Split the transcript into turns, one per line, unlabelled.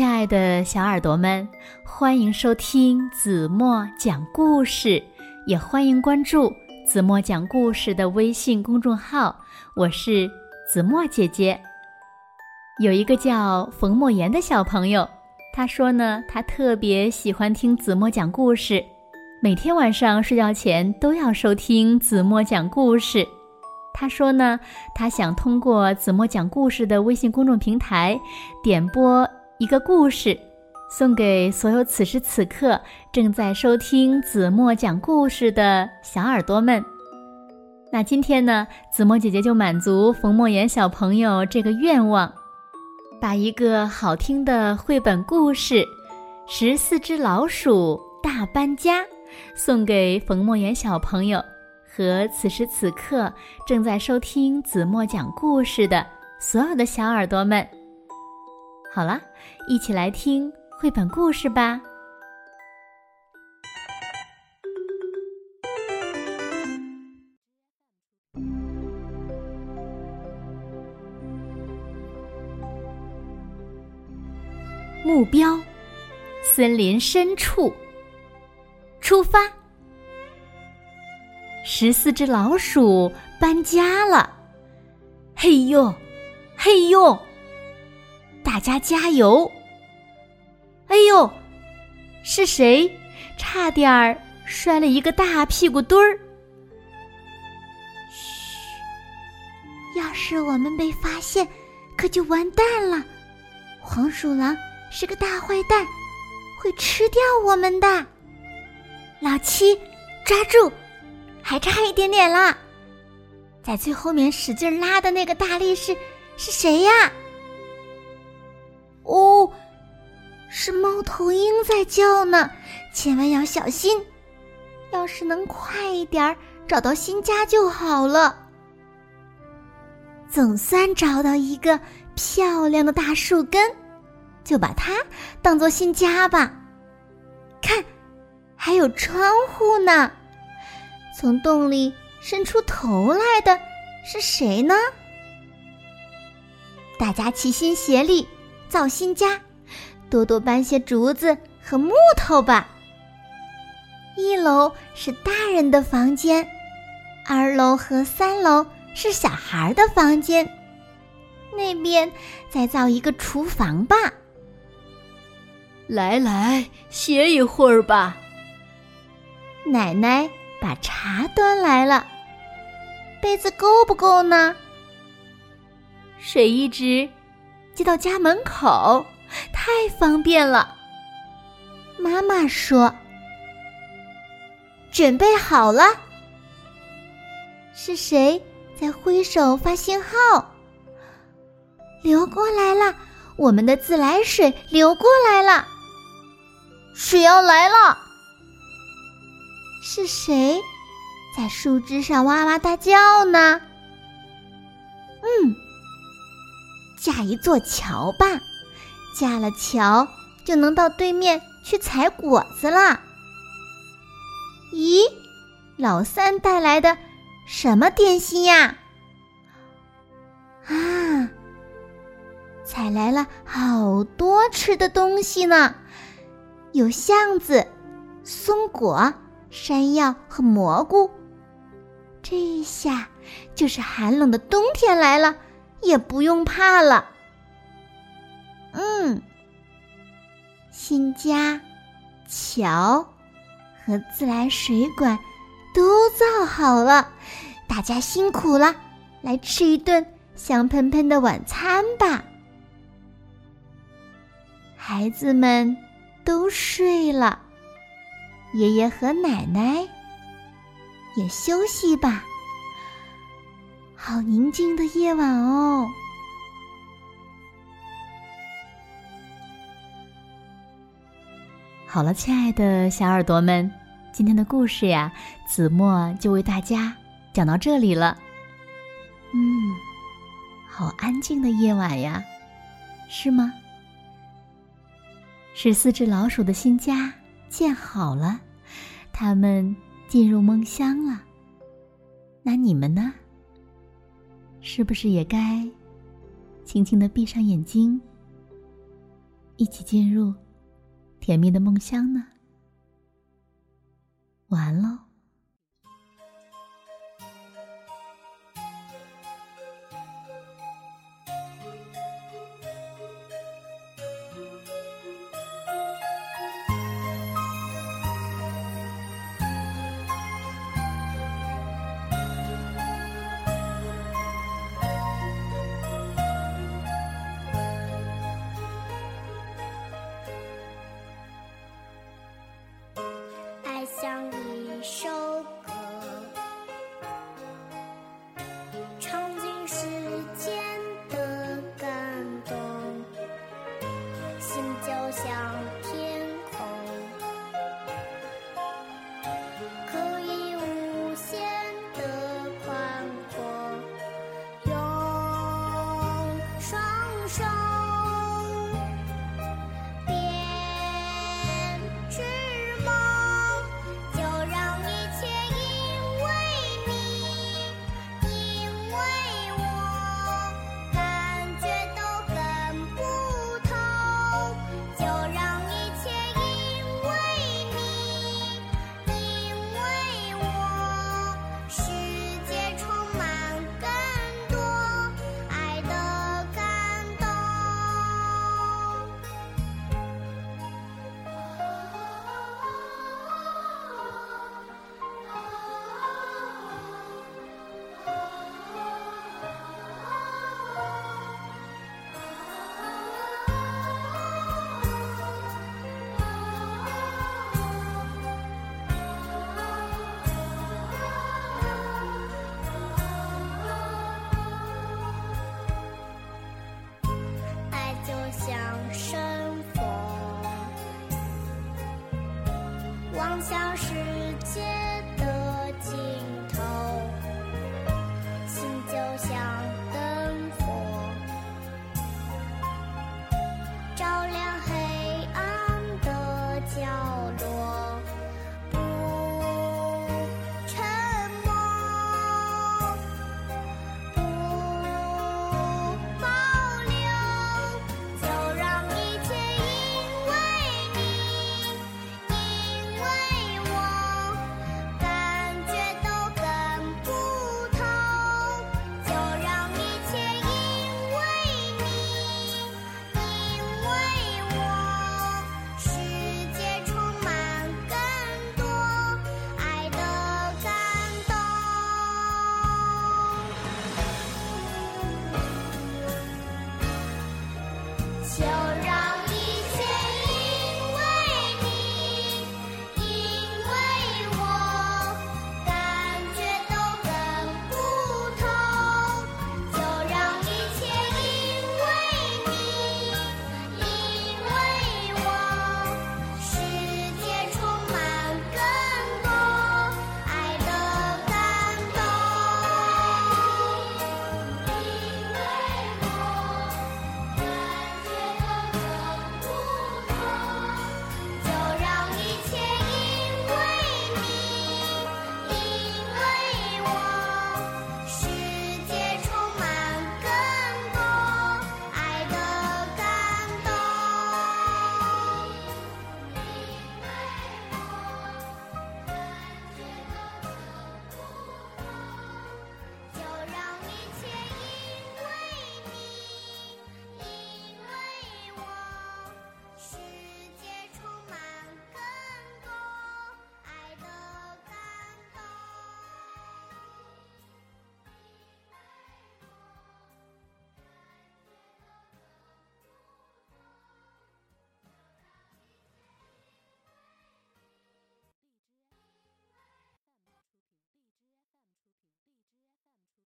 亲爱的小耳朵们，欢迎收听子墨讲故事，也欢迎关注子墨讲故事的微信公众号。我是子墨姐姐。有一个叫冯莫言的小朋友，他说呢，他特别喜欢听子墨讲故事，每天晚上睡觉前都要收听子墨讲故事。他说呢，他想通过子墨讲故事的微信公众平台点播。一个故事，送给所有此时此刻正在收听子墨讲故事的小耳朵们。那今天呢，子墨姐姐就满足冯莫言小朋友这个愿望，把一个好听的绘本故事《十四只老鼠大搬家》送给冯莫言小朋友和此时此刻正在收听子墨讲故事的所有的小耳朵们。好了，一起来听绘本故事吧。目标：森林深处。出发。十四只老鼠搬家了。嘿呦，嘿呦。大家加油！哎呦，是谁？差点儿摔了一个大屁股墩儿。
嘘，要是我们被发现，可就完蛋了。黄鼠狼是个大坏蛋，会吃掉我们的。老七，抓住！还差一点点了，在最后面使劲拉的那个大力士是谁呀？哦，是猫头鹰在叫呢，千万要小心。要是能快一点儿找到新家就好了。总算找到一个漂亮的大树根，就把它当做新家吧。看，还有窗户呢。从洞里伸出头来的是谁呢？大家齐心协力。造新家，多多搬些竹子和木头吧。一楼是大人的房间，二楼和三楼是小孩的房间。那边再造一个厨房吧。
来来，歇一会儿吧。
奶奶把茶端来了，杯子够不够呢？水一直。接到家门口，太方便了。妈妈说：“准备好了。”是谁在挥手发信号？流过来了，我们的自来水流过来了，
水要来了。
是谁在树枝上哇哇大叫呢？嗯。架一座桥吧，架了桥就能到对面去采果子了。咦，老三带来的什么点心呀？啊，采来了好多吃的东西呢，有橡子、松果、山药和蘑菇。这下就是寒冷的冬天来了。也不用怕了。嗯，新家、桥和自来水管都造好了，大家辛苦了，来吃一顿香喷喷的晚餐吧。孩子们都睡了，爷爷和奶奶也休息吧。好宁静的夜晚哦！
好了，亲爱的小耳朵们，今天的故事呀，子墨就为大家讲到这里了。嗯，好安静的夜晚呀，是吗？十四只老鼠的新家建好了，他们进入梦乡了。那你们呢？是不是也该轻轻的闭上眼睛，一起进入甜蜜的梦乡呢？晚安喽。
望向世界的尽头心就像灯火照亮黑暗的角